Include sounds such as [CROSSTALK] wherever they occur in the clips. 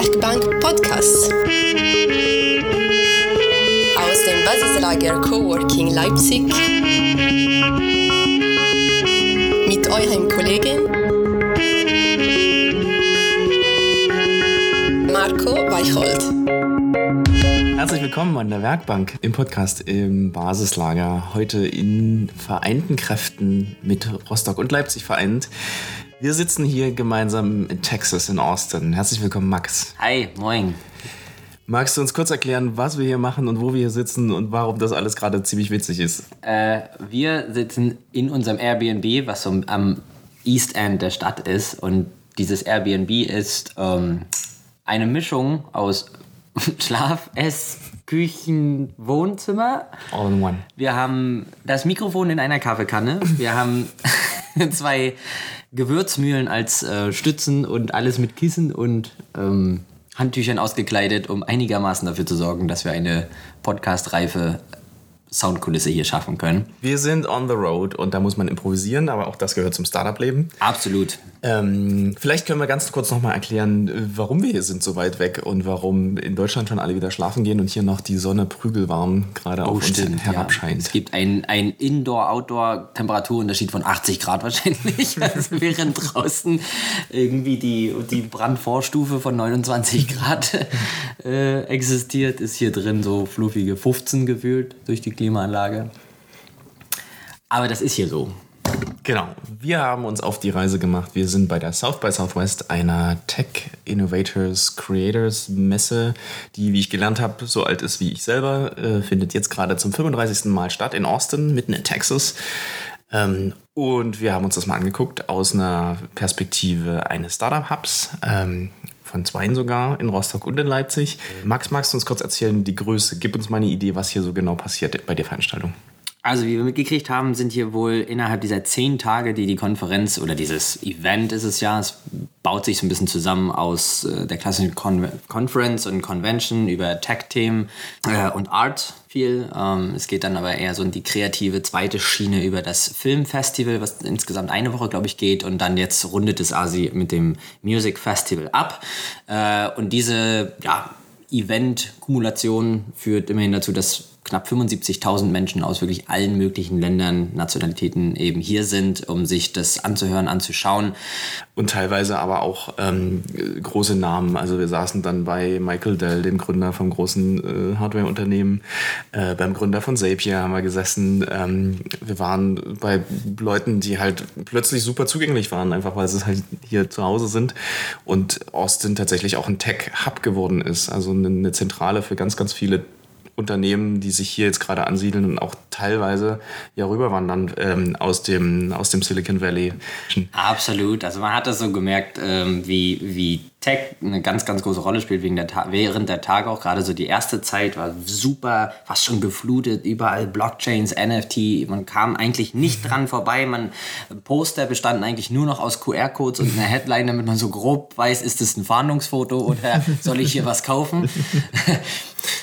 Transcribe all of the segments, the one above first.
Werkbank Podcast. Aus dem Basislager Coworking Leipzig. Mit eurem Kollegen Marco Weicholt. Herzlich willkommen an der Werkbank im Podcast im Basislager. Heute in vereinten Kräften mit Rostock und Leipzig vereint. Wir sitzen hier gemeinsam in Texas, in Austin. Herzlich willkommen, Max. Hi, moin. Magst du uns kurz erklären, was wir hier machen und wo wir hier sitzen und warum das alles gerade ziemlich witzig ist? Äh, wir sitzen in unserem Airbnb, was so am East End der Stadt ist. Und dieses Airbnb ist ähm, eine Mischung aus [LAUGHS] Schlaf, Ess, Küchen, Wohnzimmer. All in one. Wir haben das Mikrofon in einer Kaffeekanne. Wir haben [LAUGHS] zwei Gewürzmühlen als äh, Stützen und alles mit Kissen und ähm, Handtüchern ausgekleidet, um einigermaßen dafür zu sorgen, dass wir eine podcastreife Soundkulisse hier schaffen können. Wir sind on the road und da muss man improvisieren, aber auch das gehört zum Startup-Leben. Absolut. Ähm, vielleicht können wir ganz kurz nochmal erklären, warum wir hier sind so weit weg und warum in Deutschland schon alle wieder schlafen gehen und hier noch die Sonne prügelwarm gerade auf uns herabscheint. Oh, Ja. Es gibt einen ein Indoor-Outdoor-Temperaturunterschied von 80 Grad [LAUGHS] wahrscheinlich. Also während draußen irgendwie die, die Brandvorstufe von 29 Grad [LAUGHS] äh, existiert, ist hier drin so fluffige 15 gefühlt durch die Klimaanlage. Aber das ist hier so. Genau. Wir haben uns auf die Reise gemacht. Wir sind bei der South by Southwest, einer Tech Innovators Creators Messe, die, wie ich gelernt habe, so alt ist wie ich selber, äh, findet jetzt gerade zum 35. Mal statt in Austin, mitten in Texas. Ähm, und wir haben uns das mal angeguckt aus einer Perspektive eines Startup-Hubs. Ähm, von zweien sogar, in Rostock und in Leipzig. Max, magst du uns kurz erzählen, die Größe? Gib uns mal eine Idee, was hier so genau passiert bei der Veranstaltung. Also wie wir mitgekriegt haben, sind hier wohl innerhalb dieser zehn Tage, die die Konferenz oder dieses Event ist es ja, es baut sich so ein bisschen zusammen aus äh, der klassischen Con Conference und Convention über Tech-Themen äh, und Art viel. Ähm, es geht dann aber eher so in die kreative zweite Schiene über das Filmfestival, was insgesamt eine Woche, glaube ich, geht. Und dann jetzt rundet es ASI mit dem Music Festival ab. Äh, und diese ja, Event-Kumulation führt immerhin dazu, dass knapp 75.000 Menschen aus wirklich allen möglichen Ländern, Nationalitäten eben hier sind, um sich das anzuhören, anzuschauen. Und teilweise aber auch ähm, große Namen. Also wir saßen dann bei Michael Dell, dem Gründer vom großen äh, Hardware-Unternehmen, äh, beim Gründer von Zapier haben wir gesessen. Ähm, wir waren bei Leuten, die halt plötzlich super zugänglich waren, einfach weil sie halt hier zu Hause sind. Und Austin tatsächlich auch ein Tech-Hub geworden ist, also eine, eine Zentrale für ganz, ganz viele Unternehmen, die sich hier jetzt gerade ansiedeln und auch teilweise ja rüberwandern ähm, aus, dem, aus dem Silicon Valley. Absolut. Also man hat das so gemerkt, ähm, wie, wie Tech eine ganz, ganz große Rolle spielt wegen der während der Tage auch. Gerade so die erste Zeit war super, fast schon geflutet, überall Blockchains, NFT. Man kam eigentlich nicht dran vorbei. Man, Poster bestanden eigentlich nur noch aus QR-Codes und einer Headline, damit man so grob weiß, ist das ein Fahndungsfoto oder soll ich hier was kaufen? [LAUGHS]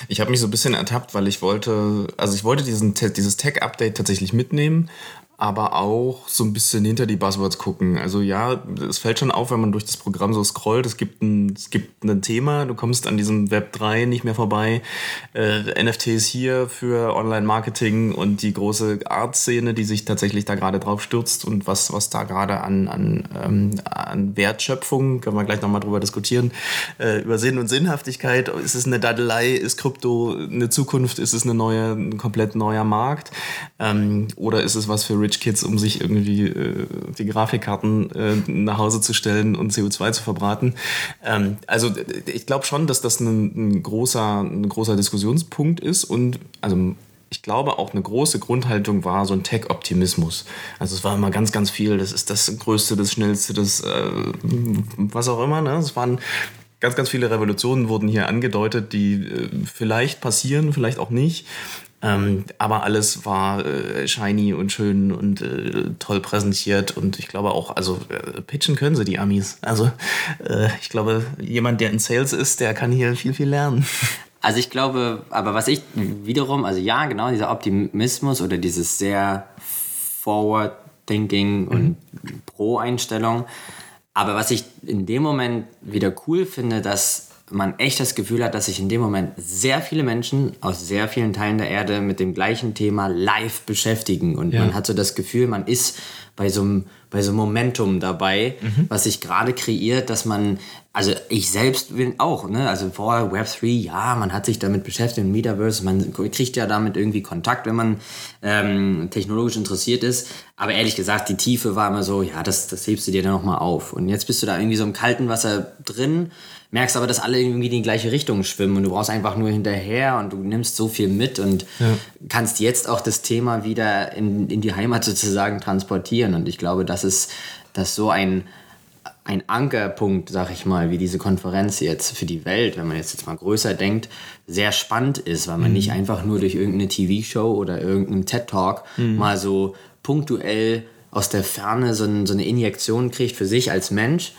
Ich habe mich so ein bisschen ertappt, weil ich wollte, also ich wollte diesen, dieses Tech-Update tatsächlich mitnehmen, aber auch so ein bisschen hinter die Buzzwords gucken. Also ja, es fällt schon auf, wenn man durch das Programm so scrollt, es gibt ein, es gibt ein Thema, du kommst an diesem Web 3 nicht mehr vorbei. Äh, NFTs hier für Online-Marketing und die große Art-Szene, die sich tatsächlich da gerade drauf stürzt und was, was da gerade an, an, ähm, an Wertschöpfung, können wir gleich nochmal drüber diskutieren, äh, über Sinn und Sinnhaftigkeit. Ist es eine Daddelei? Ist Krypto eine Zukunft? Ist es eine neue, ein komplett neuer Markt? Ähm, oder ist es was für Rich Kids, um sich irgendwie äh, die Grafikkarten äh, nach Hause zu stellen und CO2 zu verbraten. Ähm, also ich glaube schon, dass das ein, ein, großer, ein großer Diskussionspunkt ist und also ich glaube auch eine große Grundhaltung war so ein Tech-Optimismus. Also es war immer ganz, ganz viel, das ist das Größte, das Schnellste, das äh, was auch immer. Ne? Es waren ganz, ganz viele Revolutionen wurden hier angedeutet, die äh, vielleicht passieren, vielleicht auch nicht. Ähm, aber alles war äh, shiny und schön und äh, toll präsentiert und ich glaube auch, also äh, pitchen können sie die Amis. Also äh, ich glaube, jemand, der in Sales ist, der kann hier viel, viel lernen. [LAUGHS] Also ich glaube, aber was ich wiederum, also ja, genau, dieser Optimismus oder dieses sehr forward thinking mhm. und Pro-Einstellung. Aber was ich in dem Moment wieder cool finde, dass man echt das Gefühl hat, dass sich in dem Moment sehr viele Menschen aus sehr vielen Teilen der Erde mit dem gleichen Thema live beschäftigen. Und Ja. man hat so das Gefühl, man ist bei so einem, bei so einem Momentum dabei, was sich gerade kreiert, dass man, also ich selbst bin auch, ne? also vorher Web3, ja, man hat sich damit beschäftigt, im Metaverse, man kriegt ja damit irgendwie Kontakt, wenn man ähm, technologisch interessiert ist. Aber ehrlich gesagt, die Tiefe war immer so, ja, das, das hebst du dir dann nochmal auf. Und jetzt bist du da irgendwie so im kalten Wasser drin, merkst aber, dass alle irgendwie in die gleiche Richtung schwimmen und du brauchst einfach nur hinterher und du nimmst so viel mit und kannst jetzt auch das Thema wieder in, in die Heimat sozusagen transportieren. Und ich glaube, das ist das ist so ein, ein Ankerpunkt, sag ich mal, wie diese Konferenz jetzt für die Welt, wenn man jetzt, jetzt mal größer denkt, sehr spannend ist, weil man nicht einfach nur durch irgendeine TV-Show oder irgendeinen TED-Talk mal so punktuell aus der Ferne so, ein, so eine Injektion kriegt für sich als Mensch,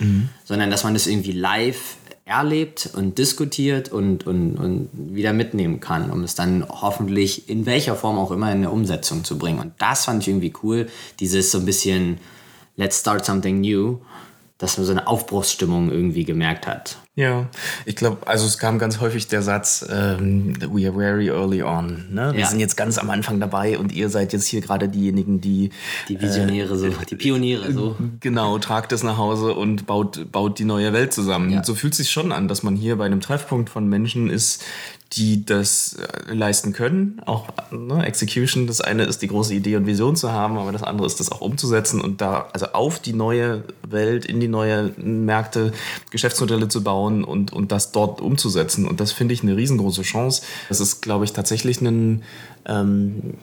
sondern dass man das irgendwie live erlebt und diskutiert und, und, und wieder mitnehmen kann, um es dann hoffentlich in welcher Form auch immer in eine Umsetzung zu bringen. Und das fand ich irgendwie cool, dieses so ein bisschen Let's start something new, dass man so eine Aufbruchsstimmung irgendwie gemerkt hat. Ja, ich glaube, also es kam ganz häufig der Satz, ähm, we are very early on. Ne? Wir Ja. sind jetzt ganz am Anfang dabei und ihr seid jetzt hier gerade diejenigen, die Die Visionäre, so, die Pioniere, so. Genau, tragt es nach Hause und baut, baut die neue Welt zusammen. Ja. So fühlt sich schon an, dass man hier bei einem Treffpunkt von Menschen ist, die das äh, leisten können. Auch ne, Execution, das eine ist die große Idee und Vision zu haben, aber das andere ist das auch umzusetzen und da also auf die neue Welt, in die neue Märkte Geschäftsmodelle zu bauen und, und das dort umzusetzen. Und das finde ich eine riesengroße Chance. Das ist, glaube ich, tatsächlich ein, ähm,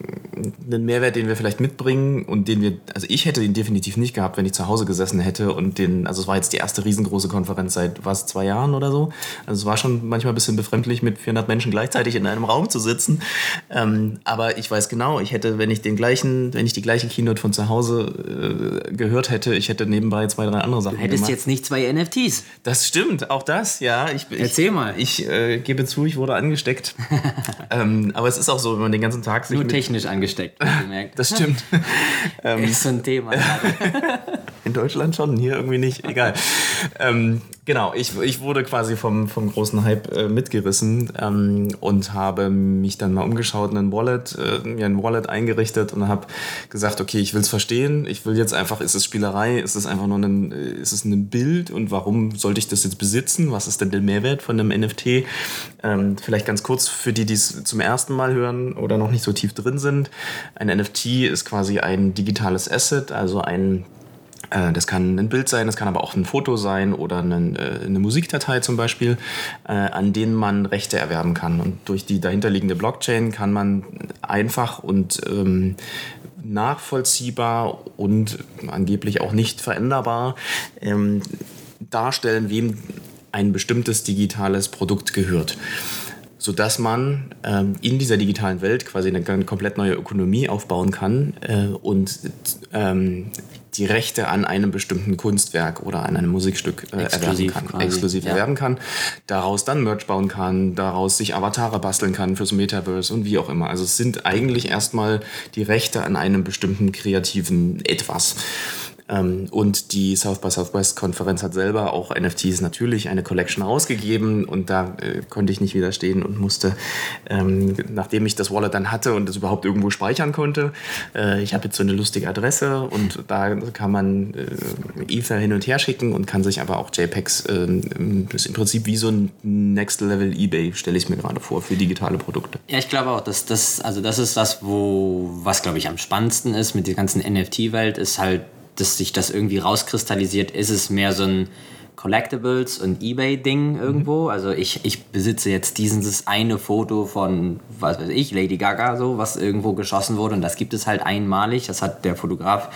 einen Mehrwert, den wir vielleicht mitbringen und den wir, also ich hätte ihn definitiv nicht gehabt, wenn ich zu Hause gesessen hätte und den, also es war jetzt die erste riesengroße Konferenz seit was, zwei Jahren oder so. Also es war schon manchmal ein bisschen befremdlich, mit 400 Menschen gleichzeitig in einem Raum zu sitzen. Ähm, aber ich weiß genau, ich hätte, wenn ich den gleichen, wenn ich die gleiche Keynote von zu Hause äh, gehört hätte, ich hätte nebenbei zwei, drei andere Sachen Hättest gemacht. jetzt nicht zwei NFTs. Das stimmt, auch das, ja. Ich, Erzähl ich, mal. Ich äh, gebe zu, ich wurde angesteckt. [LAUGHS] ähm, aber es ist auch so, wenn man den ganzen Tag sich Nur technisch angesteckt, gemerkt. Das stimmt. ähm, [LAUGHS] ist so ein Thema. [LAUGHS] in Deutschland schon, hier irgendwie nicht. [LAUGHS] Egal. ähm, genau, ich, ich wurde quasi vom, vom großen Hype äh, mitgerissen ähm, und habe mich dann mal umgeschaut, ein Wallet, äh, mir ein Wallet eingerichtet und habe gesagt, okay, ich will es verstehen. Ich will jetzt einfach, ist es Spielerei? Ist es einfach nur ein, äh, ist es ein Bild? Und warum sollte ich das jetzt besitzen? Was ist denn der Mehrwert von einem NFT? Ähm, vielleicht ganz kurz für die, die es zum ersten Mal hören oder noch nicht so tief drin sind. Ein NFT ist quasi ein digitales Asset, also ein das kann ein Bild sein, das kann aber auch ein Foto sein oder äh, eine Musikdatei zum Beispiel, äh, an denen man Rechte erwerben kann. Und durch die dahinterliegende Blockchain kann man einfach und ähm, nachvollziehbar und angeblich auch nicht veränderbar ähm, darstellen, wem ein bestimmtes digitales Produkt gehört sodass man ähm, in dieser digitalen Welt quasi eine, eine komplett neue Ökonomie aufbauen kann äh, und ähm, die Rechte an einem bestimmten Kunstwerk oder an einem Musikstück äh, erwerben Exklusiv kann, quasi, exklusiv ja. erwerben kann, daraus dann Merch bauen kann, daraus sich Avatare basteln kann fürs Metaverse und wie auch immer. Also es sind eigentlich erstmal die Rechte an einem bestimmten kreativen Etwas. Ähm, und die South by Southwest Konferenz hat selber auch NFTs natürlich eine Collection rausgegeben und da äh, konnte ich nicht widerstehen und musste, ähm, nachdem ich das Wallet dann hatte und es überhaupt irgendwo speichern konnte, äh, ich habe jetzt so eine lustige Adresse und da kann man äh, Ether hin und her schicken und kann sich aber auch JPEGs, ähm, das ist im Prinzip wie so ein Next Level eBay, stelle ich mir gerade vor, für digitale Produkte. Ja, ich glaube auch, dass das, also das ist das, wo, was glaube ich am spannendsten ist mit der ganzen NFT-Welt, ist halt, dass sich das irgendwie rauskristallisiert, ist es mehr so ein Collectibles und Ebay-Ding irgendwo. Also ich, ich besitze jetzt dieses eine Foto von, was weiß ich, Lady Gaga, so, was irgendwo geschossen wurde und das gibt es halt einmalig. Das hat der Fotograf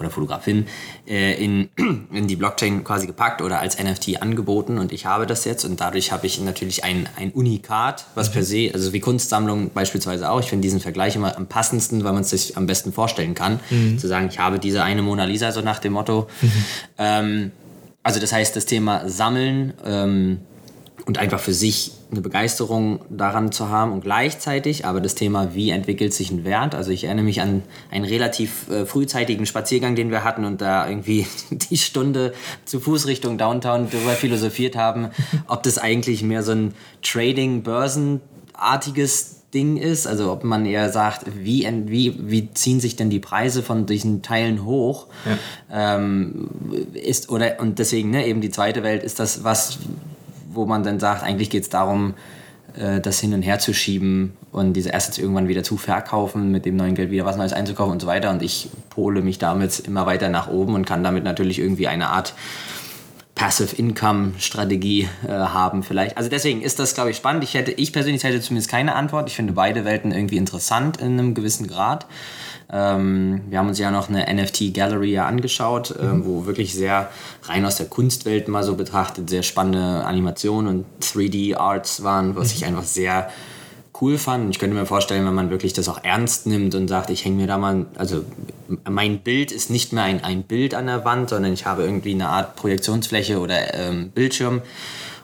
oder Fotografin äh, in, [CLEARS THROAT] in die Blockchain quasi gepackt oder als NFT angeboten und ich habe das jetzt und dadurch habe ich natürlich ein, ein Unikat, was per se, also wie Kunstsammlung beispielsweise auch. Ich finde diesen Vergleich immer am passendsten, weil man es sich am besten vorstellen kann. Zu sagen, ich habe diese eine Mona Lisa, so nach dem Motto. Ähm, also das heißt, das Thema Sammeln ähm, und einfach für sich eine Begeisterung daran zu haben und gleichzeitig aber das Thema, wie entwickelt sich ein Wert. Also ich erinnere mich an einen relativ äh, frühzeitigen Spaziergang, den wir hatten und da irgendwie [LAUGHS] die Stunde zu Fuß Richtung Downtown darüber philosophiert haben, ob das eigentlich mehr so ein Trading-Börsenartiges Ding ist, also ob man eher sagt, wie, wie, wie ziehen sich denn die Preise von diesen Teilen hoch, ja. ähm, ist oder und deswegen ne, eben die zweite Welt ist das was, wo man dann sagt, eigentlich geht es darum, äh, das hin und her zu schieben und diese Assets irgendwann wieder zu verkaufen, mit dem neuen Geld wieder was Neues einzukaufen und so weiter. Und ich pole mich damit immer weiter nach oben und kann damit natürlich irgendwie eine Art Passive Income Strategie äh, haben vielleicht. Also deswegen ist das, glaube ich, spannend. Ich hätte, ich persönlich hätte zumindest keine Antwort. Ich finde beide Welten irgendwie interessant in einem gewissen Grad. Ähm, wir haben uns ja noch eine NFT Gallery ja angeschaut, äh, mhm. wo wirklich sehr rein aus der Kunstwelt mal so betrachtet, sehr spannende Animationen und 3D Arts waren, was mhm. ich einfach sehr cool fand. Ich könnte mir vorstellen, wenn man wirklich das auch ernst nimmt und sagt, ich hänge mir da mal, also mein Bild ist nicht mehr ein, ein Bild an der Wand, sondern ich habe irgendwie eine Art Projektionsfläche oder ähm, Bildschirm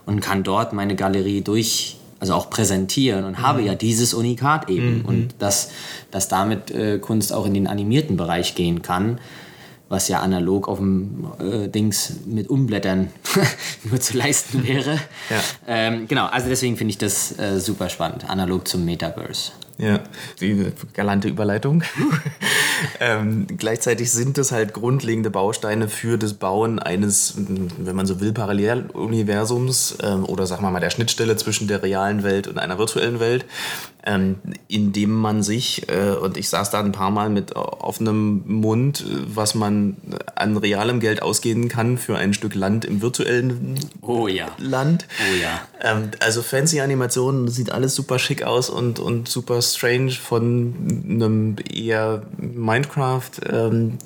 und kann dort meine Galerie durch also auch präsentieren und mhm. habe ja dieses Unikat eben. Mhm. Und dass, dass damit äh, Kunst auch in den animierten Bereich gehen kann, was ja analog auf dem äh, Dings mit Umblättern [LAUGHS] nur zu leisten wäre. ja. ähm, genau, also deswegen finde ich das äh, super spannend, analog zum Metaverse. Ja, die galante Überleitung. [LAUGHS] ähm, gleichzeitig sind es halt grundlegende Bausteine für das Bauen eines, wenn man so will, Paralleluniversums ähm, oder sagen wir mal der Schnittstelle zwischen der realen Welt und einer virtuellen Welt ähm, indem man sich, äh, und ich saß da ein paar Mal mit offenem Mund, was man an realem Geld ausgeben kann für ein Stück Land im virtuellen oh, ja. Land. Oh ja. Ähm, also fancy Animationen, sieht alles super schick aus und, und super strange von einem eher Minecraft ähm,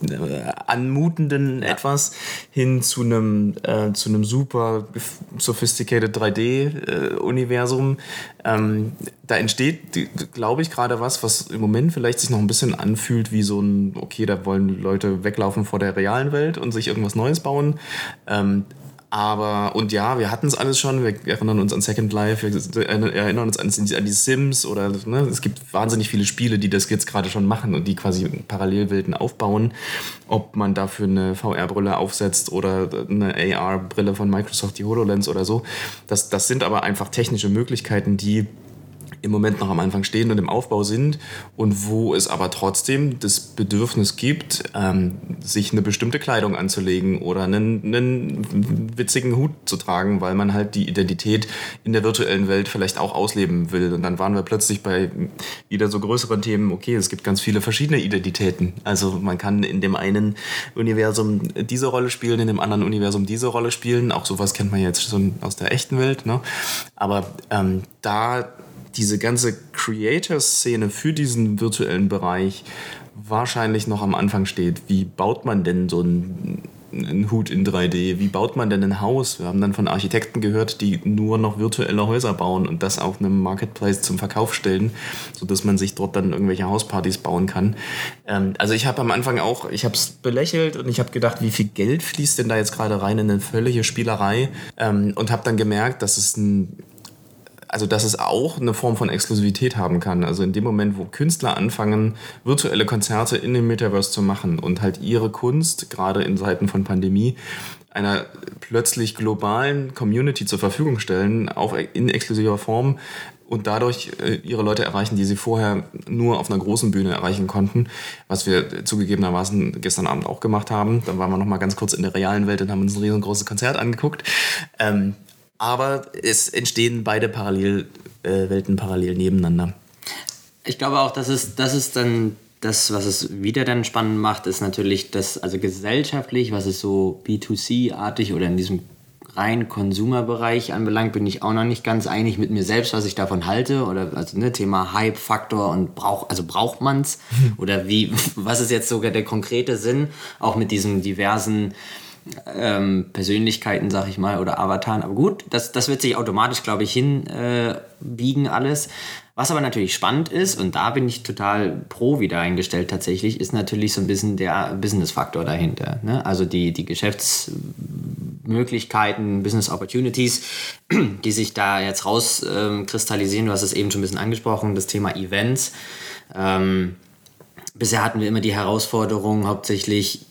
anmutenden ja. etwas hin zu einem, äh, zu einem super sophisticated 3D-Universum. Äh, ähm, da entsteht, glaube ich, gerade was, was im Moment vielleicht sich noch ein bisschen anfühlt wie so ein, okay, da wollen Leute weglaufen vor der realen Welt und sich irgendwas Neues bauen. Ähm, aber, und ja, wir hatten es alles schon. Wir erinnern uns an Second Life, wir erinnern uns an, an die Sims oder ne, es gibt wahnsinnig viele Spiele, die das jetzt gerade schon machen und die quasi Parallelwelten aufbauen. Ob man dafür eine VR-Brille aufsetzt oder eine AR-Brille von Microsoft, die HoloLens oder so. Das, das sind aber einfach technische Möglichkeiten, die im Moment noch am Anfang stehen und im Aufbau sind und wo es aber trotzdem das Bedürfnis gibt, ähm, sich eine bestimmte Kleidung anzulegen oder einen, einen witzigen Hut zu tragen, weil man halt die Identität in der virtuellen Welt vielleicht auch ausleben will. Und dann waren wir plötzlich bei wieder so größeren Themen, okay, es gibt ganz viele verschiedene Identitäten. Also man kann in dem einen Universum diese Rolle spielen, in dem anderen Universum diese Rolle spielen. Auch sowas kennt man jetzt schon aus der echten Welt. Ne? Aber ähm, da diese ganze Creator-Szene für diesen virtuellen Bereich wahrscheinlich noch am Anfang steht. Wie baut man denn so einen, einen Hut in 3D? Wie baut man denn ein Haus? Wir haben dann von Architekten gehört, die nur noch virtuelle Häuser bauen und das auf einem Marketplace zum Verkauf stellen, sodass man sich dort dann irgendwelche Hauspartys bauen kann. Ähm, also ich habe am Anfang auch, ich habe es belächelt und ich habe gedacht, wie viel Geld fließt denn da jetzt gerade rein in eine völlige Spielerei? Ähm, und habe dann gemerkt, dass es ein also dass es auch eine Form von Exklusivität haben kann. Also in dem Moment, wo Künstler anfangen, virtuelle Konzerte in dem Metaverse zu machen und halt ihre Kunst, gerade in Zeiten von Pandemie, einer plötzlich globalen Community zur Verfügung stellen, auch in exklusiver Form und dadurch äh, ihre Leute erreichen, die sie vorher nur auf einer großen Bühne erreichen konnten, was wir zugegebenermaßen gestern Abend auch gemacht haben. Dann waren wir noch mal ganz kurz in der realen Welt und haben uns ein riesengroßes Konzert angeguckt. Ähm, aber es entstehen beide Parallelwelten äh, parallel nebeneinander. Ich glaube auch, dass es, das ist dann das, was es wieder dann spannend macht, ist natürlich das, also gesellschaftlich, was es so B2C-artig oder in diesem rein Konsumerbereich anbelangt, bin ich auch noch nicht ganz einig mit mir selbst, was ich davon halte. Oder also ne, Thema Hype-Faktor und brauch, also braucht man's? [LAUGHS] Oder wie, [LAUGHS] was ist jetzt sogar der konkrete Sinn? Auch mit diesen diversen ähm, Persönlichkeiten, sag ich mal, oder Avataren. Aber gut, das, das wird sich automatisch, glaube ich, hinbiegen äh, alles. Was aber natürlich spannend ist, und da bin ich total pro wieder eingestellt tatsächlich, ist natürlich so ein bisschen der Business-Faktor dahinter. Ne? Also die, die Geschäfts Möglichkeiten, Business Opportunities, [CLEARS THROAT] die sich da jetzt rauskristallisieren. Ähm, du hast es eben schon ein bisschen angesprochen, das Thema Events. Ähm, bisher hatten wir immer die Herausforderung, hauptsächlich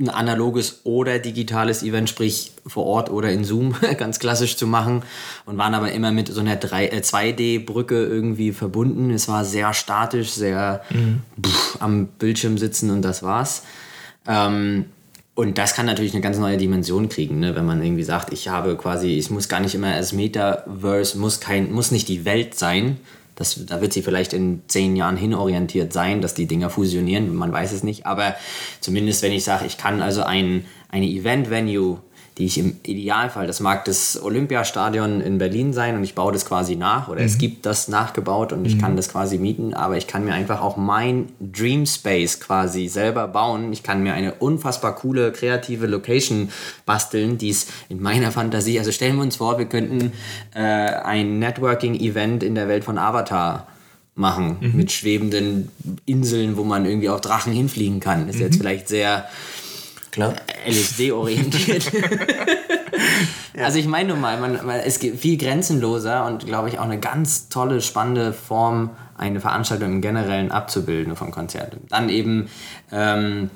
ein analoges oder digitales Event, sprich vor Ort oder in Zoom, [LAUGHS] ganz klassisch zu machen und waren aber immer mit so einer 2D-Brücke äh, irgendwie verbunden. Es war sehr statisch, sehr mhm. pff, am Bildschirm sitzen und das war's. Ähm, und das kann natürlich eine ganz neue Dimension kriegen, ne? wenn man irgendwie sagt, ich habe quasi, ich muss gar nicht immer als Metaverse, muss, kein, muss nicht die Welt sein, das, da wird sie vielleicht in zehn Jahren hinorientiert sein, dass die Dinger fusionieren, man weiß es nicht. Aber zumindest, wenn ich sage, ich kann also ein, eine Event-Venue die ich im Idealfall, das mag das Olympiastadion in Berlin sein und ich baue das quasi nach oder mhm. es gibt das nachgebaut und ich mhm. kann das quasi mieten, aber ich kann mir einfach auch mein Dream Space quasi selber bauen. Ich kann mir eine unfassbar coole, kreative Location basteln, die es in meiner Fantasie, also stellen wir uns vor, wir könnten äh, ein Networking-Event in der Welt von Avatar machen mhm. mit schwebenden Inseln, wo man irgendwie auch Drachen hinfliegen kann. Ist jetzt mhm. vielleicht sehr Klar. LSD-orientiert. [LAUGHS] ja. Also ich meine nur mal, man, man, es gibt viel grenzenloser und glaube ich auch eine ganz tolle, spannende Form, eine Veranstaltung im Generellen abzubilden von Konzerten. Dann eben ähm,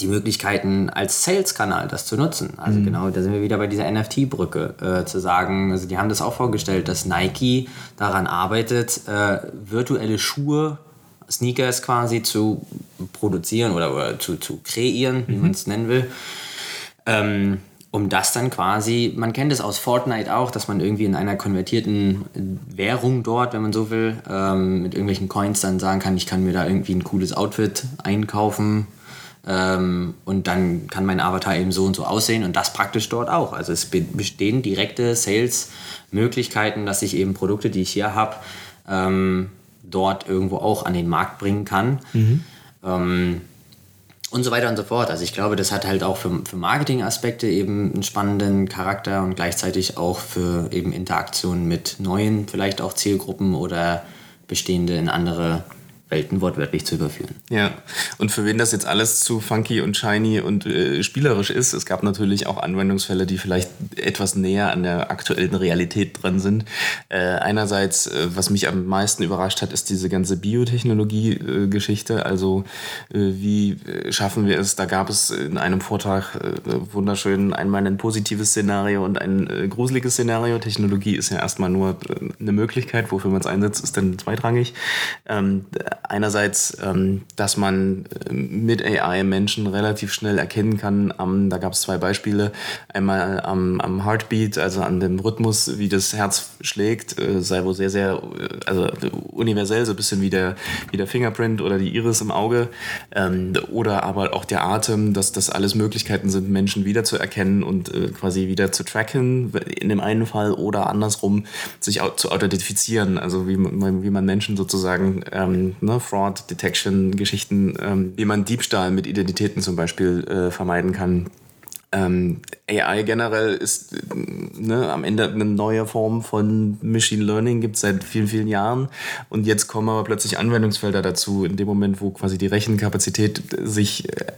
die Möglichkeiten als Sales-Kanal das zu nutzen. Also mhm. genau, da sind wir wieder bei dieser NFT-Brücke, äh, zu sagen, also die haben das auch vorgestellt, dass Nike daran arbeitet, äh, virtuelle Schuhe Sneakers quasi zu produzieren oder, oder zu, zu kreieren, wie mhm. man es nennen will. Ähm, um das dann quasi, man kennt es aus Fortnite auch, dass man irgendwie in einer konvertierten Währung dort, wenn man so will, ähm, mit irgendwelchen Coins dann sagen kann, ich kann mir da irgendwie ein cooles Outfit einkaufen ähm, und dann kann mein Avatar eben so und so aussehen und das praktisch dort auch. Also es bestehen direkte Sales-Möglichkeiten, dass ich eben Produkte, die ich hier habe, ähm, dort irgendwo auch an den Markt bringen kann. Mhm. Ähm, und so weiter und so fort. Also ich glaube, das hat halt auch für, für Marketing-Aspekte eben einen spannenden Charakter und gleichzeitig auch für eben Interaktionen mit neuen, vielleicht auch Zielgruppen oder bestehende in andere Welten wortwörtlich zu überführen. Ja, und für wen das jetzt alles zu funky und shiny und äh, spielerisch ist, es gab natürlich auch Anwendungsfälle, die vielleicht etwas näher an der aktuellen Realität dran sind. Äh, einerseits, äh, was mich am meisten überrascht hat, ist diese ganze Biotechnologie-Geschichte. also äh, wie äh, schaffen wir es? Da gab es in einem Vortrag äh, wunderschön einmal ein positives Szenario und ein gruseliges Szenario. Technologie ist ja erstmal nur eine Möglichkeit, wofür man es einsetzt, ist dann zweitrangig. Ähm, einerseits, ähm, dass man äh, mit AI Menschen relativ schnell erkennen kann. Ähm, da gab es zwei Beispiele. Einmal am, am Heartbeat, also an dem Rhythmus, wie das Herz schlägt, äh, sei wohl sehr, sehr, äh, also universell, so ein bisschen wie der, wie der Fingerprint oder die Iris im Auge. Ähm, oder aber auch der Atem, dass das alles Möglichkeiten sind, Menschen wiederzuerkennen und äh, quasi wieder zu tracken, in dem einen Fall oder andersrum sich zu authentifizieren, also wie man, wie man Menschen sozusagen ähm, ne, Fraud Detection Geschichten, ähm, wie man Diebstahl mit Identitäten zum Beispiel äh, vermeiden kann. Ähm, AI generell ist ne, am Ende eine neue Form von Machine Learning, gibt es seit vielen, vielen Jahren. Und jetzt kommen aber plötzlich Anwendungsfelder dazu, in dem Moment, wo quasi die Rechenkapazität sich äh,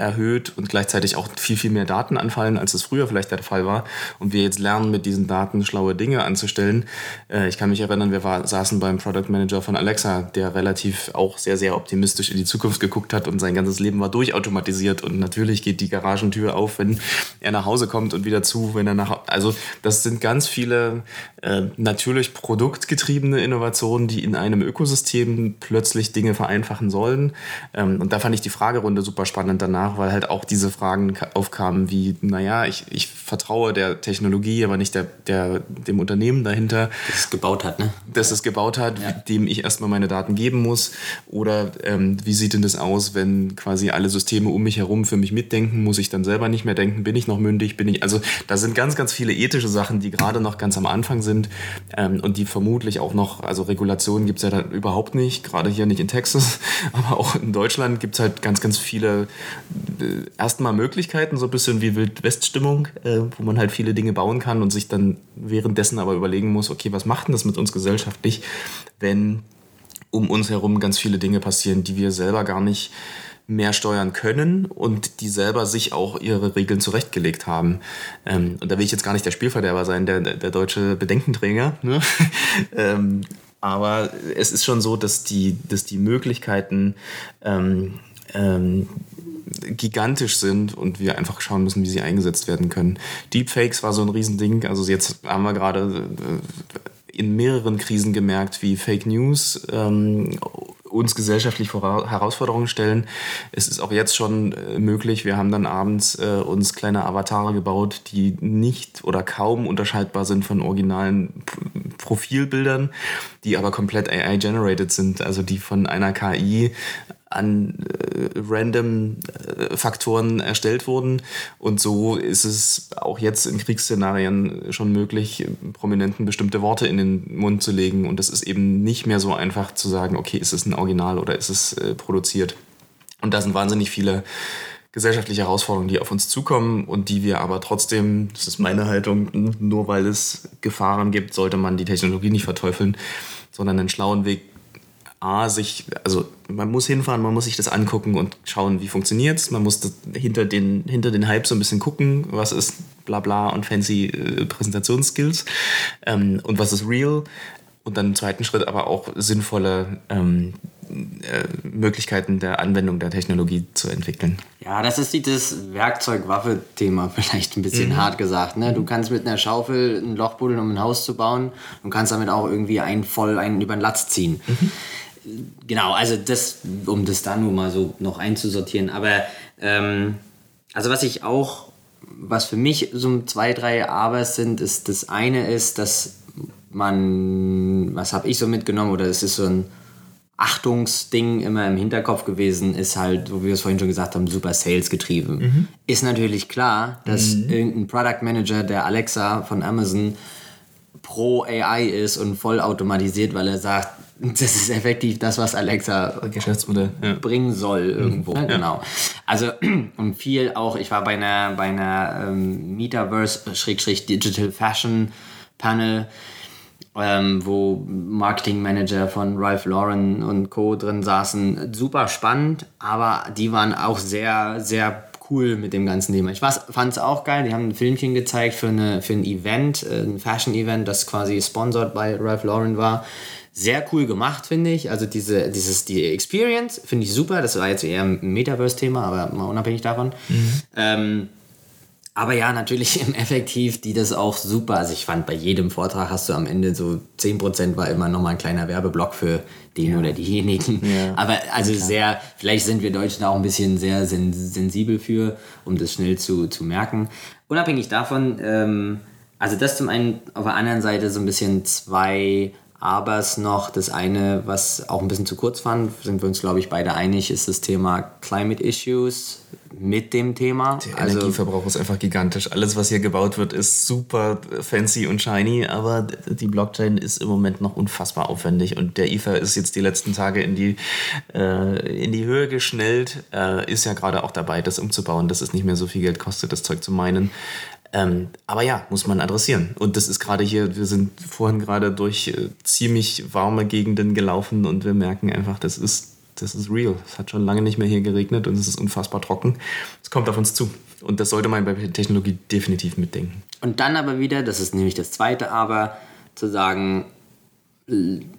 erhöht und gleichzeitig auch viel, viel mehr Daten anfallen, als es früher vielleicht der Fall war. Und wir jetzt lernen, mit diesen Daten schlaue Dinge anzustellen. Äh, ich kann mich erinnern, wir war, saßen beim Product Manager von Alexa, der relativ auch sehr, sehr optimistisch in die Zukunft geguckt hat und sein ganzes Leben war durchautomatisiert. Und natürlich geht die Garagentür auf, wenn er nach Hause kommt und wieder zu, wenn er nach... Also das sind ganz viele äh, natürlich produktgetriebene Innovationen, die in einem Ökosystem plötzlich Dinge vereinfachen sollen. Ähm, und da fand ich die Fragerunde super spannend danach nach, weil halt auch diese Fragen aufkamen wie, naja, ich, ich vertraue der Technologie, aber nicht der, der, dem Unternehmen dahinter. Das es gebaut hat, ne? Das es gebaut hat, ja. dem ich erstmal meine Daten geben muss. Oder ähm, wie sieht denn das aus, wenn quasi alle Systeme um mich herum für mich mitdenken? Muss ich dann selber nicht mehr denken? Bin ich noch mündig? Bin ich, also da sind ganz, ganz viele ethische Sachen, die gerade noch ganz am Anfang sind ähm, und die vermutlich auch noch, also Regulationen gibt es ja dann überhaupt nicht, gerade hier nicht in Texas, [LAUGHS] aber auch in Deutschland gibt es halt ganz, ganz viele erstmal Möglichkeiten, so ein bisschen wie Wildweststimmung, äh, wo man halt viele Dinge bauen kann und sich dann währenddessen aber überlegen muss, okay, was macht denn das mit uns gesellschaftlich, wenn um uns herum ganz viele Dinge passieren, die wir selber gar nicht mehr steuern können und die selber sich auch ihre Regeln zurechtgelegt haben. Ähm, und da will ich jetzt gar nicht der Spielverderber sein, der, der deutsche Bedenkenträger. Ne? [LAUGHS] ähm, aber es ist schon so, dass die, dass die Möglichkeiten ähm, ähm, gigantisch sind und wir einfach schauen müssen, wie sie eingesetzt werden können. Deepfakes war so ein Riesending. Also jetzt haben wir gerade äh, in mehreren Krisen gemerkt, wie Fake News ähm, uns gesellschaftlich vor Herausforderungen stellen. Es ist auch jetzt schon äh, möglich. Wir haben dann abends äh, uns kleine Avatare gebaut, die nicht oder kaum unterscheidbar sind von originalen Profilbildern, die aber komplett AI-generated sind, also die von einer KI an äh, random äh, Faktoren erstellt wurden. Und so ist es auch jetzt in Kriegsszenarien schon möglich, Prominenten bestimmte Worte in den Mund zu legen. Und es ist eben nicht mehr so einfach zu sagen, okay, ist es ein Original oder ist es äh, produziert. Und da sind wahnsinnig viele gesellschaftliche Herausforderungen, die auf uns zukommen und die wir aber trotzdem, das ist meine Haltung, nur weil es Gefahren gibt, sollte man die Technologie nicht verteufeln, sondern einen schlauen Weg A, sich, also man muss hinfahren, man muss sich das angucken und schauen, wie funktioniert es. Man muss hinter den, hinter den Hype so ein bisschen gucken, was ist bla bla und fancy äh, Präsentationsskills ähm, und was ist real. Und dann im zweiten Schritt aber auch sinnvolle ähm, äh, Möglichkeiten der Anwendung der Technologie zu entwickeln. Ja, das ist dieses Werkzeug-Waffe-Thema vielleicht ein bisschen mhm. hart gesagt. Ne? Du kannst mit einer Schaufel ein Loch buddeln, um ein Haus zu bauen und kannst damit auch irgendwie einen voll einen über den Latz ziehen. Mhm genau, also das, um das da nur mal so noch einzusortieren. Aber ähm, also was ich auch, was für mich so zwei, drei Abers sind, ist das eine ist, dass man, was habe ich so mitgenommen, oder es ist so ein Achtungsding immer im Hinterkopf gewesen, ist halt, wo wir es vorhin schon gesagt haben, super Sales getrieben. Mhm. Ist natürlich klar, dass mhm. irgendein Product Manager der Alexa von Amazon pro AI ist und voll automatisiert, weil er sagt, das ist effektiv das, was Alexa Geschäftsmodell ja. bringen soll irgendwo. Ja. Genau. Also [CLEARS THROAT] und viel auch, ich war bei einer bei einer ähm, Metaverse-Digital Fashion Panel, ähm, wo Marketing Manager von Ralph Lauren und Co. drin saßen. Super spannend, aber die waren auch sehr, sehr cool mit dem ganzen Thema. Ich fand es auch geil. Die haben ein Filmchen gezeigt für, eine, für ein Event, äh, ein Fashion-Event, das quasi sponsored bei Ralph Lauren war sehr cool gemacht, finde ich. Also diese, dieses, die Experience finde ich super. Das war jetzt eher ein Metaverse-Thema, aber mal unabhängig davon. Mhm. Ähm, aber ja, natürlich im Effektiv, die das auch super. Also ich fand, bei jedem Vortrag hast du am Ende so 10% war immer nochmal ein kleiner Werbeblock für den ja. oder diejenigen. Ja. [LAUGHS] Aber also Klar. sehr, vielleicht sind wir Deutschen auch ein bisschen sehr sen sensibel für, um das schnell zu, zu merken. Unabhängig davon, ähm, also das zum einen auf der anderen Seite so ein bisschen zwei aber es noch das eine, was auch ein bisschen zu kurz fand, sind wir uns, glaube ich, beide einig, ist das Thema Climate Issues mit dem Thema. Der also, Energieverbrauch ist einfach gigantisch. Alles, was hier gebaut wird, ist super fancy und shiny, aber die Blockchain ist im Moment noch unfassbar aufwendig und der Ether ist jetzt die letzten Tage in die, äh, in die Höhe geschnellt, äh, ist ja gerade auch dabei, das umzubauen, dass es nicht mehr so viel Geld kostet, das Zeug zu meinen. Ähm, aber ja, muss man adressieren. Und das ist gerade hier, wir sind vorhin gerade durch äh, ziemlich warme Gegenden gelaufen und wir merken einfach, das ist, das ist real. Es hat schon lange nicht mehr hier geregnet und es ist unfassbar trocken. Es kommt auf uns zu. Und das sollte man bei Technologie definitiv mitdenken. Und dann aber wieder, das ist nämlich das zweite Aber, zu sagen,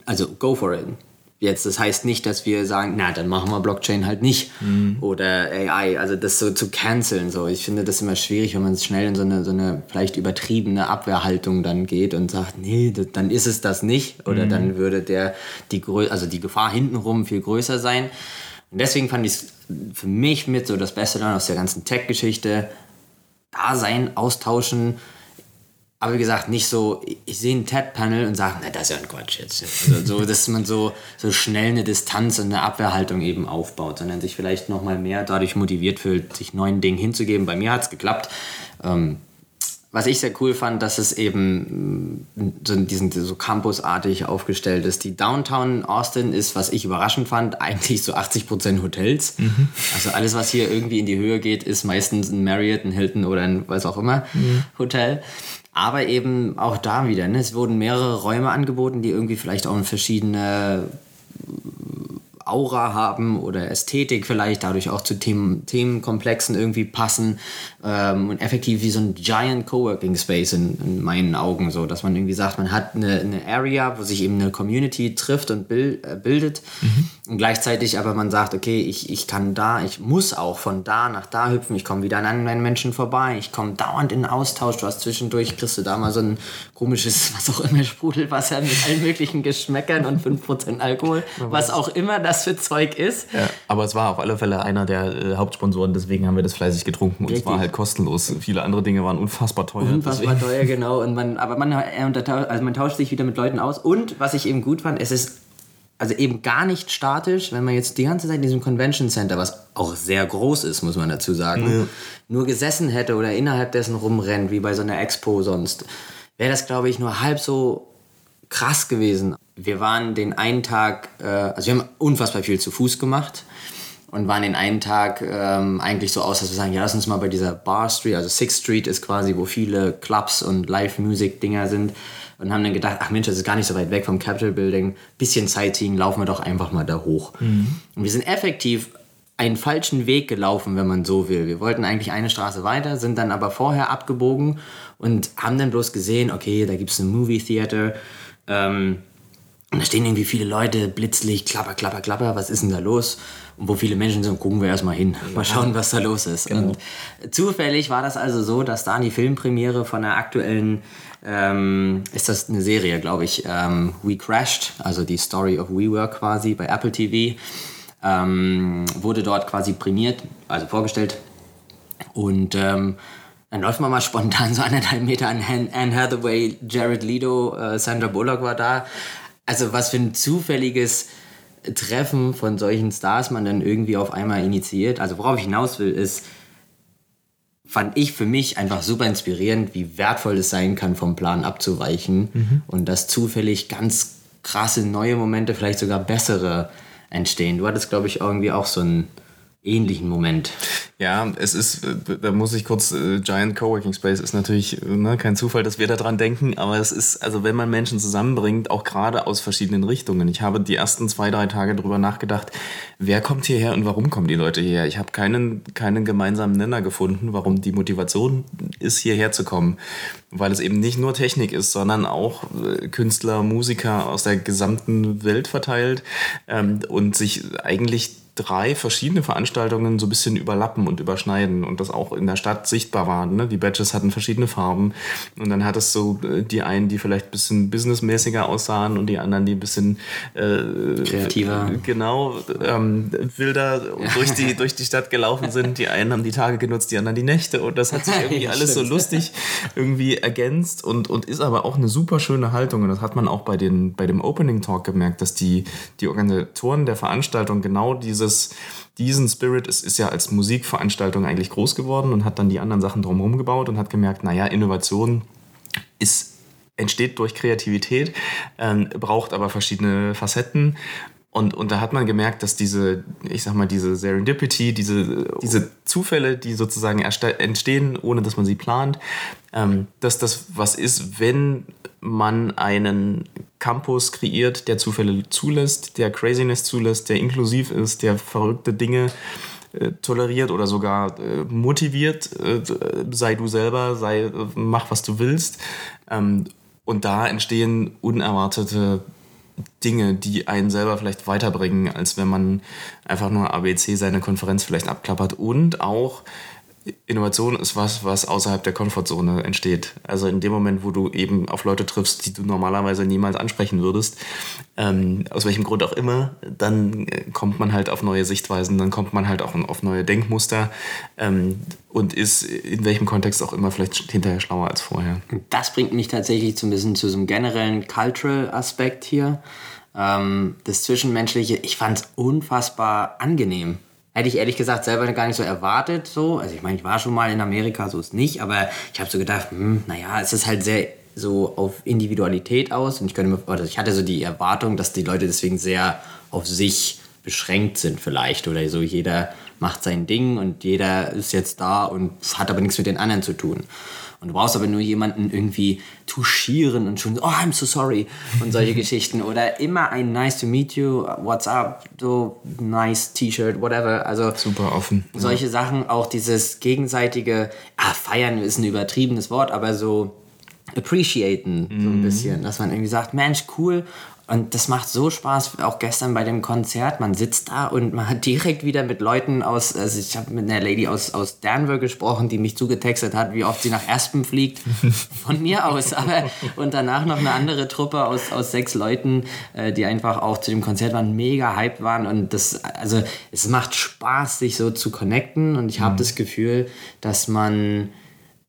also go for it. Jetzt, das heißt nicht, dass wir sagen, na, dann machen wir Blockchain halt nicht mhm. oder AI, also das so zu canceln. So. Ich finde das immer schwierig, wenn man schnell in so eine, so eine vielleicht übertriebene Abwehrhaltung dann geht und sagt, nee, das, dann ist es das nicht oder mhm. dann würde der, die, also die Gefahr hintenrum viel größer sein. Und deswegen fand ich es für mich mit so das Beste dann aus der ganzen Tech-Geschichte, da sein, austauschen, aber wie gesagt, nicht so, ich sehe ein TED-Panel und sage, na, das ist ja ein Quatsch jetzt. Also, so, [LAUGHS] dass man so, so schnell eine Distanz und eine Abwehrhaltung eben aufbaut, sondern sich vielleicht nochmal mehr dadurch motiviert fühlt, sich neuen Dingen hinzugeben. Bei mir hat es geklappt. Ähm, was ich sehr cool fand, dass es eben mm, so, diesen, so campusartig aufgestellt ist. Die Downtown Austin ist, was ich überraschend fand, eigentlich so 80% Hotels. Mhm. Also alles, was hier irgendwie in die Höhe geht, ist meistens ein Marriott, ein Hilton oder ein was auch immer mhm. Hotel. Aber eben auch da wieder, ne? es wurden mehrere Räume angeboten, die irgendwie vielleicht auch in verschiedene Aura haben oder Ästhetik vielleicht, dadurch auch zu Themen, Themenkomplexen irgendwie passen ähm, und effektiv wie so ein Giant Coworking Space in, in, meinen Augen, so dass man irgendwie sagt, man hat eine, eine Area, wo sich eben eine Community trifft und bild, äh, bildet. Mhm. und gleichzeitig aber man sagt, okay, ich, ich kann da, ich muss auch von da nach da hüpfen, ich komme wieder an anderen Menschen vorbei, ich komme dauernd in Austausch, du hast zwischendurch, kriegst du da mal so ein komisches, was auch immer, Sprudelwasser mit allen möglichen Geschmäckern und 5% Alkohol, was auch immer das für Zeug ist. Ja, aber es war auf alle Fälle einer der äh, Hauptsponsoren, deswegen haben wir das fleißig getrunken und es war halt kostenlos. Viele andere Dinge waren unfassbar teuer. Unfassbar deswegen. teuer, [LAUGHS] genau. Und man, aber man, also man tauscht sich wieder mit Leuten aus. Und was ich eben gut fand, es ist also eben gar nicht statisch, wenn man jetzt die ganze Zeit in diesem Convention Center, was auch sehr groß ist, muss man dazu sagen, ja. nur gesessen hätte oder innerhalb dessen rumrennt, wie bei so einer Expo sonst, wäre das, glaube ich, nur halb so krass gewesen. Wir waren den einen Tag, äh, also wir haben unfassbar viel zu Fuß gemacht und waren den einen Tag ähm, eigentlich so aus, dass wir sagen, ja, lass uns mal bei dieser Bar Street, also Sixth Street ist quasi, wo viele Clubs und Live-Music-Dinger sind und haben dann gedacht, ach Mensch, das ist gar nicht so weit weg vom Capitol Building, bisschen Sightseeing, laufen wir doch einfach mal da hoch. Mhm. Und wir sind effektiv einen falschen Weg gelaufen, wenn man so will. Wir wollten eigentlich eine Straße weiter, sind dann aber vorher abgebogen und haben dann bloß gesehen, okay, da gibt es ein Movie Theater. Ähm, und da stehen irgendwie viele Leute, Blitzlicht, klapper, klapper, klapper, was ist denn da los? Und wo viele Menschen sind, gucken wir erstmal hin. Mal schauen, was da los ist. Genau. Und zufällig war das also so, dass da die Filmpremiere von der aktuellen, ähm, ist das eine Serie, glaube ich, ähm, We Crashed, also die Story of WeWork quasi bei Apple TV, ähm, wurde dort quasi prämiert, also vorgestellt. Und ähm, dann läuft man mal spontan so anderthalb Meter an Anne Hathaway, Jared Leto, äh, Sandra Bullock war da. Also was für ein zufälliges Treffen von solchen Stars man dann irgendwie auf einmal initiiert. Also worauf ich hinaus will, ist, fand ich für mich einfach super inspirierend, wie wertvoll es sein kann, vom Plan abzuweichen mhm. und dass zufällig ganz krasse neue Momente, vielleicht sogar bessere entstehen. Du hattest, glaube ich, irgendwie auch so einen ähnlichen Moment. Ja, es ist, äh, da muss ich kurz, äh, Giant Coworking Space ist natürlich äh, ne, kein Zufall, dass wir daran denken, aber es ist, also wenn man Menschen zusammenbringt, auch gerade aus verschiedenen Richtungen. Ich habe die ersten zwei, drei Tage darüber nachgedacht, wer kommt hierher und warum kommen die Leute hierher? Ich habe keinen, keinen gemeinsamen Nenner gefunden, warum die Motivation ist, hierher zu kommen. Weil es eben nicht nur Technik ist, sondern auch Künstler, Musiker aus der gesamten Welt verteilt ähm, und sich eigentlich drei verschiedene Veranstaltungen so ein bisschen überlappen und überschneiden und das auch in der Stadt sichtbar war. Ne? Die Badges hatten verschiedene Farben und dann hat es so äh, die einen, die vielleicht ein bisschen businessmäßiger aussahen und die anderen, die ein bisschen äh, kreativer, genau, ähm, wilder durch, die, durch die Stadt gelaufen sind. Die einen haben die Tage genutzt, die anderen die Nächte und das hat sich [LAUGHS] irgendwie ja, alles so lustig irgendwie ergänzt und, und ist aber auch eine super schöne Haltung und das hat man auch bei, den, bei dem Opening Talk gemerkt, dass die, die Organisatoren der Veranstaltung genau dieses dieses, diesen Spirit ist, ist ja als Musikveranstaltung eigentlich groß geworden und hat dann die anderen Sachen drumherum gebaut und hat gemerkt, naja, Innovation ist, entsteht durch Kreativität, ähm, braucht aber verschiedene Facetten. Und, und da hat man gemerkt, dass diese, ich sag mal, diese Serendipity, diese, diese Zufälle, die sozusagen entstehen, ohne dass man sie plant, ähm, dass das was ist, wenn man einen Campus kreiert, der Zufälle zulässt, der Craziness zulässt, der inklusiv ist, der verrückte Dinge äh, toleriert oder sogar äh, motiviert, äh, sei du selber, sei, mach was du willst. Ähm, und da entstehen unerwartete Dinge, die einen selber vielleicht weiterbringen, als wenn man einfach nur ABC seine Konferenz vielleicht abklappert. Und auch Innovation ist was, was außerhalb der Komfortzone entsteht. Also in dem Moment, wo du eben auf Leute triffst, die du normalerweise niemals ansprechen würdest, ähm, aus welchem Grund auch immer, dann äh, kommt man halt auf neue Sichtweisen, dann kommt man halt auch auf neue Denkmuster ähm, und ist in welchem Kontext auch immer vielleicht hinterher schlauer als vorher. Das bringt mich tatsächlich so ein bisschen zu so einem generellen Cultural-Aspekt hier. Ähm, das Zwischenmenschliche, ich fand es unfassbar angenehm Hätte ich ehrlich gesagt selber gar nicht so erwartet. So. Also ich meine, ich war schon mal in Amerika, so ist nicht, aber ich habe so gedacht, hm, naja, es ist halt sehr so auf Individualität aus. Und ich könnte mir, also ich hatte so die Erwartung, dass die Leute deswegen sehr auf sich beschränkt sind vielleicht oder so jeder macht sein Ding und jeder ist jetzt da und hat aber nichts mit den anderen zu tun. Und du brauchst aber nur jemanden irgendwie touchieren und schon, oh, I'm so sorry und solche Geschichten. Oder immer ein nice to meet you, what's up, so nice T-Shirt, whatever. Also Super offen. solche Sachen, auch dieses gegenseitige, ah, feiern ist ein übertriebenes Wort, aber so appreciaten so ein bisschen, dass man irgendwie sagt, Mensch, cool. Und das macht so Spaß, auch gestern bei dem Konzert. Man sitzt da und man hat direkt wieder mit Leuten aus, also ich habe mit einer Lady aus, aus Denver gesprochen, die mich zugetextet hat, wie oft sie nach Aspen fliegt. [LAUGHS] Von mir aus. Aber, und danach noch eine andere Truppe aus, aus sechs Leuten, äh, die einfach auch zu dem Konzert waren, mega hyped waren. Und das, also es macht Spaß, sich so zu connecten. Und ich habe das Gefühl, dass man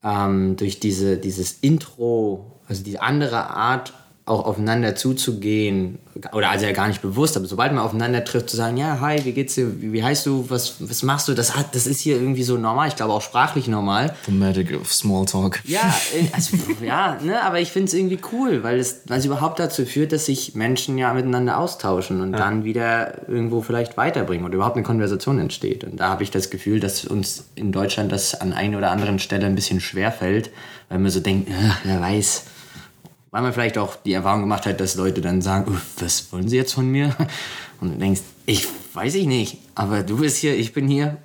ähm, durch diese, dieses Intro, also die andere Art, auch aufeinander zuzugehen, oder also ja gar nicht bewusst, aber sobald man aufeinander trifft, zu sagen, ja, hi, wie geht's dir, wie, wie heißt du, was, was machst du, das, hat, das ist hier irgendwie so normal, ich glaube auch sprachlich normal. The Magic of Smalltalk. Ja, äh, also, ja, ne, aber ich finde es irgendwie cool, weil es, weil es überhaupt dazu führt, dass sich Menschen ja miteinander austauschen und dann wieder irgendwo vielleicht weiterbringen oder überhaupt eine Konversation entsteht. Und da habe ich das Gefühl, dass uns in Deutschland das an einer oder anderen Stelle ein bisschen schwer fällt, weil man so denkt, ja, wer weiß, weil man vielleicht auch die Erfahrung gemacht hat, dass Leute dann sagen, "Uh, was wollen sie jetzt von mir? [LAUGHS] Und du denkst, ich weiß ich nicht, aber du bist hier, ich bin hier,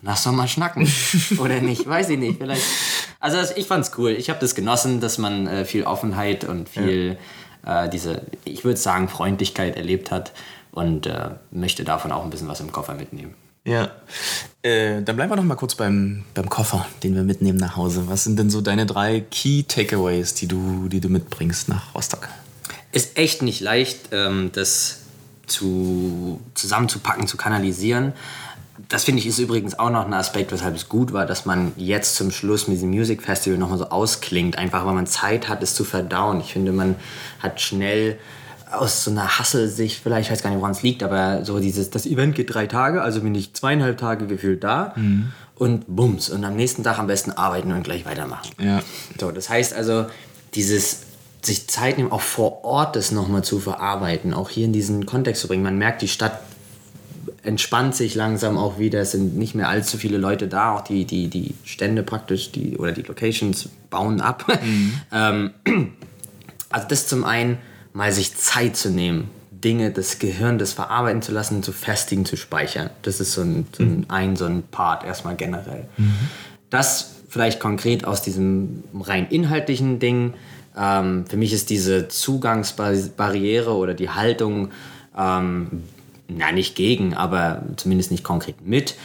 lass doch mal schnacken. [LAUGHS] Oder nicht, weiß ich nicht, vielleicht. Also ich fand's cool, ich habe das genossen, dass man äh, viel Offenheit und viel äh, diese, ich würde sagen, Freundlichkeit erlebt hat und äh, möchte davon auch ein bisschen was im Koffer mitnehmen. Ja. Äh, dann bleiben wir noch mal kurz beim, beim Koffer, den wir mitnehmen nach Hause. Was sind denn so deine drei Key Takeaways, die du, die du mitbringst nach Rostock? ist echt nicht leicht, ähm, das zu, zusammenzupacken, zu kanalisieren. Das finde ich ist übrigens auch noch ein Aspekt, weshalb es gut war, dass man jetzt zum Schluss mit diesem Music Festival nochmal so ausklingt, einfach weil man Zeit hat, es zu verdauen. Ich finde, man hat schnell aus so einer Hasselsicht, vielleicht, ich weiß gar nicht, woran es liegt, aber so dieses, das Event geht drei Tage, also bin ich zweieinhalb Tage gefühlt da und bums. Und am nächsten Tag am besten arbeiten und gleich weitermachen. Ja. So, das heißt also, dieses sich Zeit nehmen, auch vor Ort das nochmal zu verarbeiten, auch hier in diesen Kontext zu bringen. Man merkt, die Stadt entspannt sich langsam auch wieder. Es sind nicht mehr allzu viele Leute da. Auch die, die, die Stände praktisch, die, oder die Locations bauen ab. [LAUGHS] ähm, also das zum einen, mal sich Zeit zu nehmen, Dinge, das Gehirn, das verarbeiten zu lassen, zu festigen, zu speichern. Das ist so ein, so ein, ein, so ein Part erstmal generell. Das vielleicht konkret aus diesem rein inhaltlichen Ding. Ähm, für mich ist diese Zugangsbarriere oder die Haltung, ähm, na nicht gegen, aber zumindest nicht konkret mit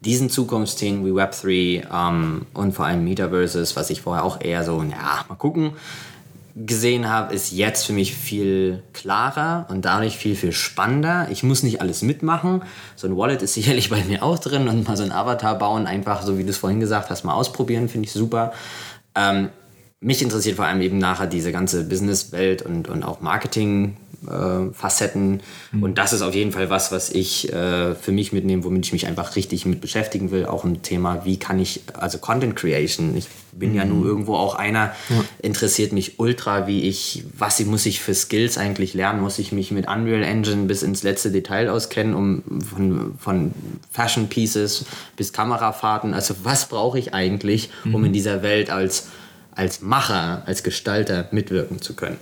diesen Zukunftsthemen wie Web3 ähm, und vor allem Metaverses, was ich vorher auch eher so, ja, mal gucken, gesehen habe, ist jetzt für mich viel klarer und dadurch viel, viel spannender. Ich muss nicht alles mitmachen. So ein Wallet ist [LAUGHS] sicherlich bei mir auch drin und mal so ein Avatar bauen, einfach so wie du es vorhin gesagt hast, mal ausprobieren, finde ich super. Ähm, mich interessiert vor allem eben nachher diese ganze Businesswelt und, und auch Marketing-Facetten. Und das ist auf jeden Fall was, was ich äh, für mich mitnehme, womit ich mich einfach richtig mit beschäftigen will. Auch ein Thema, wie kann ich, also Content Creation. Ich bin ja nun irgendwo auch einer, interessiert mich ultra, wie ich, was muss ich für Skills eigentlich lernen? Muss ich mich mit Unreal Engine bis ins letzte Detail auskennen, um von, von Fashion Pieces bis Kamerafahrten? Also was brauche ich eigentlich, um in dieser Welt als als Macher, als Gestalter mitwirken zu können.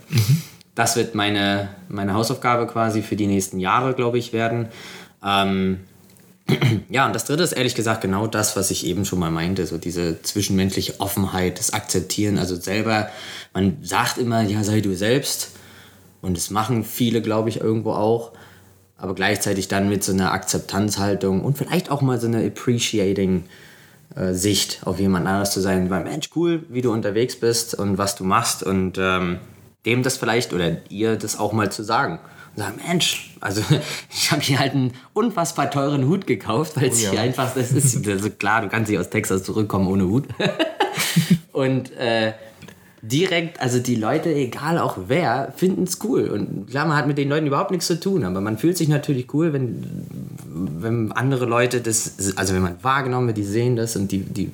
Das wird meine, meine Hausaufgabe quasi für die nächsten Jahre, glaube ich, werden. Ähm, [CLEARS THROAT] ja, und das dritte ist ehrlich gesagt genau das, was ich eben schon mal meinte, so diese zwischenmenschliche Offenheit, das Akzeptieren, also selber, man sagt immer, ja, sei du selbst. Und das machen viele, glaube ich, irgendwo auch. Aber gleichzeitig dann mit so einer Akzeptanzhaltung und vielleicht auch mal so eine appreciating Sicht auf jemand anderes zu sein, weil Mensch, cool, wie du unterwegs bist und was du machst und ähm, dem das vielleicht oder ihr das auch mal zu sagen. Und sagen, Mensch, also [LAUGHS] ich habe hier halt einen unfassbar teuren Hut gekauft, weil es ja. hier einfach, das ist also klar, du kannst nicht aus Texas zurückkommen ohne Hut. [LAUGHS] und äh, direkt, also die Leute, egal auch wer, finden es cool. Und klar, man hat mit den Leuten überhaupt nichts zu tun, aber man fühlt sich natürlich cool, wenn, wenn andere Leute das, also wenn man wahrgenommen wird, die sehen das und die, die,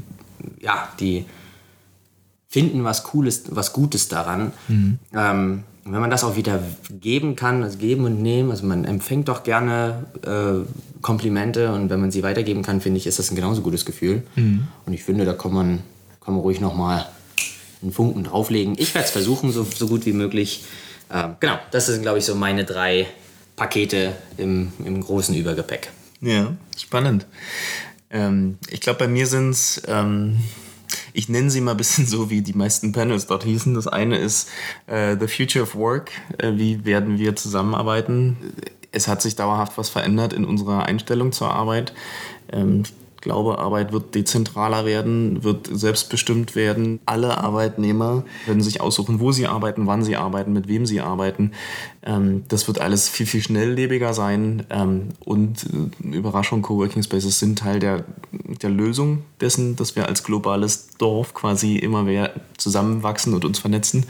ja, die finden was Cooles, was Gutes daran. Ähm, wenn man das auch wieder geben kann, also geben und nehmen, also man empfängt doch gerne äh, Komplimente und wenn man sie weitergeben kann, finde ich, ist das ein genauso gutes Gefühl. Und ich finde, da kann man, kann man ruhig nochmal einen Funken drauflegen. Ich werde es versuchen, so, so gut wie möglich. Ähm, genau, das sind, glaube ich, so meine drei Pakete im, im großen Übergepäck. Ja, spannend. Ähm, ich glaube, bei mir sind es, ähm, ich nenne sie mal ein bisschen so, wie die meisten Panels dort hießen. Das eine ist äh, The Future of Work. Äh, wie werden wir zusammenarbeiten? Es hat sich dauerhaft was verändert in unserer Einstellung zur Arbeit. Ähm, glaube, Arbeit wird dezentraler werden, wird selbstbestimmt werden. Alle Arbeitnehmer können sich aussuchen, wo sie arbeiten, wann sie arbeiten, mit wem sie arbeiten. Ähm, das wird alles viel, viel schnelllebiger sein. Ähm, und äh, Überraschung, Coworking Spaces sind Teil der, der Lösung dessen, dass wir als globales Dorf quasi immer mehr zusammenwachsen und uns vernetzen.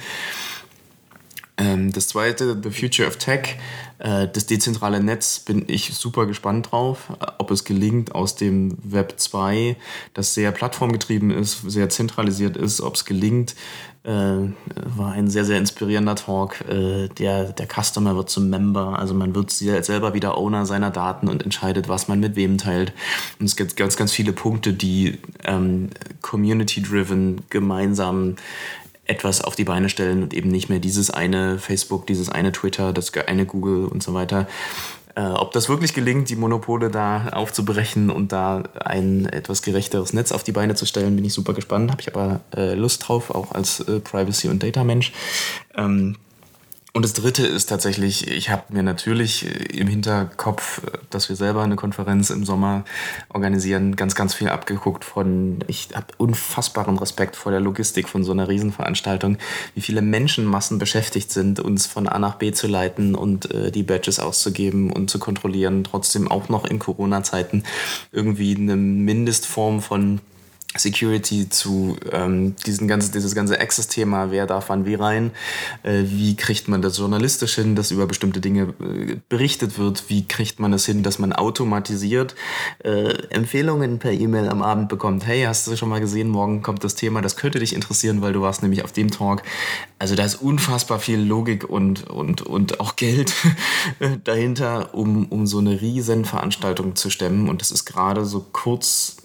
Ähm, das zweite, The Future of Tech, äh, das dezentrale Netz, bin ich super gespannt drauf, äh, ob es gelingt aus dem Web 2, das sehr plattformgetrieben ist, sehr zentralisiert ist, ob es gelingt, äh, war ein sehr, sehr inspirierender Talk. Der, der Customer wird zum Member, also man wird selber wieder Owner seiner Daten und entscheidet, was man mit wem teilt. Und es gibt ganz, ganz viele Punkte, die ähm, community-driven gemeinsam etwas auf die Beine stellen und eben nicht mehr dieses eine Facebook, dieses eine Twitter, das eine Google und so weiter. Äh, ob das wirklich gelingt, die Monopole da aufzubrechen und da ein etwas gerechteres Netz auf die Beine zu stellen, bin ich super gespannt. Habe ich aber äh, Lust drauf, auch als äh, Privacy- und Data-Mensch. Ähm, und das Dritte ist tatsächlich, ich habe mir natürlich im Hinterkopf, dass wir selber eine Konferenz im Sommer organisieren, ganz, ganz viel abgeguckt von, ich habe unfassbaren Respekt vor der Logistik von so einer Riesenveranstaltung, wie viele Menschenmassen beschäftigt sind, uns von A nach B zu leiten und äh, die Badges auszugeben und zu kontrollieren, trotzdem auch noch in Corona-Zeiten irgendwie eine Mindestform von Security zu ähm, diesen ganzen, dieses ganze Access-Thema, wer darf wann wie rein, äh, wie kriegt man das journalistisch hin, dass über bestimmte Dinge äh, berichtet wird, wie kriegt man das hin, dass man automatisiert äh, Empfehlungen per E-Mail am Abend bekommt. Hey, hast du schon mal gesehen, morgen kommt das Thema, das könnte dich interessieren, weil du warst nämlich auf dem Talk. Also da ist unfassbar viel Logik und, und, und auch Geld [LAUGHS] dahinter, um, um so eine riesen Veranstaltung zu stemmen. Und das ist gerade so kurz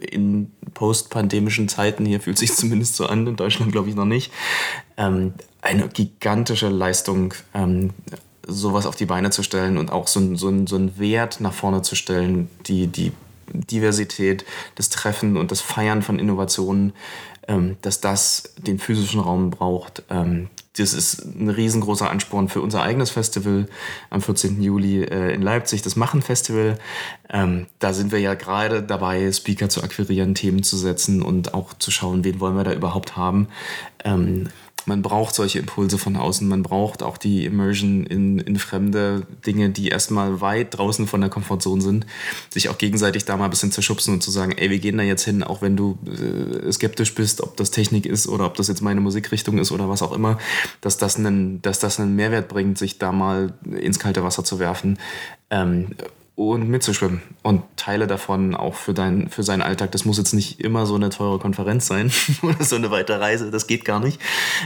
in postpandemischen Zeiten, hier fühlt sich [LAUGHS] zumindest so an, in Deutschland glaube ich noch nicht, ähm, eine gigantische Leistung, ähm, sowas auf die Beine zu stellen und auch so, so, so einen Wert nach vorne zu stellen, die, die Diversität, das Treffen und das Feiern von Innovationen, ähm, dass das den physischen Raum braucht. Ähm, das ist ein riesengroßer Ansporn für unser eigenes Festival am 14. Juli äh, in Leipzig, das Machen-Festival. Ähm, da sind wir ja gerade dabei, Speaker zu akquirieren, Themen zu setzen und auch zu schauen, wen wollen wir da überhaupt haben. Ähm, man braucht solche Impulse von außen, man braucht auch die Immersion in, in fremde Dinge, die erstmal weit draußen von der Komfortzone sind, sich auch gegenseitig da mal ein bisschen zerschubsen und zu sagen, ey, wir gehen da jetzt hin, auch wenn du äh, skeptisch bist, ob das Technik ist oder ob das jetzt meine Musikrichtung ist oder was auch immer, dass das einen, dass das einen Mehrwert bringt, sich da mal ins kalte Wasser zu werfen. Ähm, und mitzuschwimmen und Teile davon auch für, dein, für seinen Alltag. Das muss jetzt nicht immer so eine teure Konferenz sein [LAUGHS] oder so eine weite Reise, das geht gar nicht.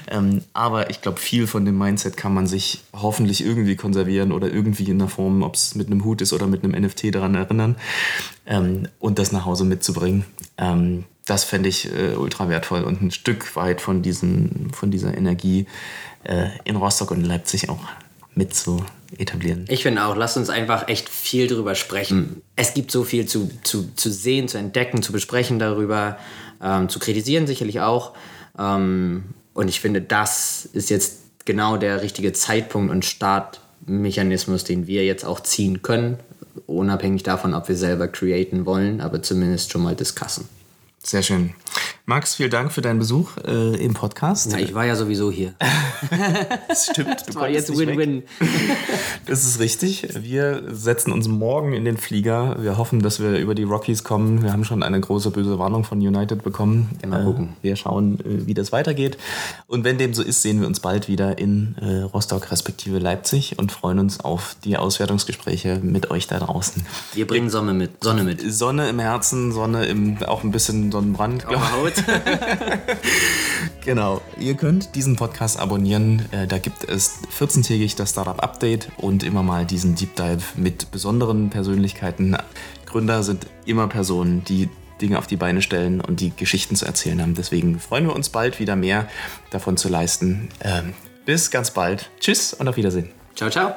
Ähm, aber ich glaube, viel von dem Mindset kann man sich hoffentlich irgendwie konservieren oder irgendwie in der Form, ob es mit einem Hut ist oder mit einem NFT daran erinnern ähm, und das nach Hause mitzubringen. Ähm, das fände ich äh, ultra wertvoll und ein Stück weit von, diesen, von dieser Energie äh, in Rostock und Leipzig auch mit zu etablieren. Ich finde auch, lasst uns einfach echt viel drüber sprechen. Es gibt so viel zu, zu, zu sehen, zu entdecken, zu besprechen darüber, ähm, zu kritisieren sicherlich auch. Ähm, und ich finde, das ist jetzt genau der richtige Zeitpunkt und Startmechanismus, den wir jetzt auch ziehen können, unabhängig davon, ob wir selber createn wollen, aber zumindest schon mal discussen. Sehr schön. Max, vielen Dank für deinen Besuch äh, im Podcast. Na, ich war ja sowieso hier. das [LAUGHS] stimmt. Das war jetzt Win-Win. Das ist richtig. Wir setzen uns morgen in den Flieger. Wir hoffen, dass wir über die Rockies kommen. Wir haben schon eine große böse Warnung von United bekommen. Mal gucken. Äh, wir schauen, äh, wie das weitergeht. Und wenn dem so ist, sehen wir uns bald wieder in äh, Rostock respektive Leipzig und freuen uns auf die Auswertungsgespräche mit euch da draußen. Wir bringen Sonne mit. Sonne mit. Sonne im Herzen, Sonne im auch ein bisschen Sonnenbrand, glaube Haut. [LAUGHS] Genau. Ihr könnt diesen Podcast abonnieren. Äh, Da gibt es 14-tägig das Startup Update und immer mal diesen Deep Dive mit besonderen Persönlichkeiten. Gründer sind immer Personen, die Dinge auf die Beine stellen und die Geschichten zu erzählen haben. Deswegen freuen wir uns bald wieder mehr davon zu leisten. Ähm, Bis ganz bald. Tschüss und auf Wiedersehen. ciao, ciao.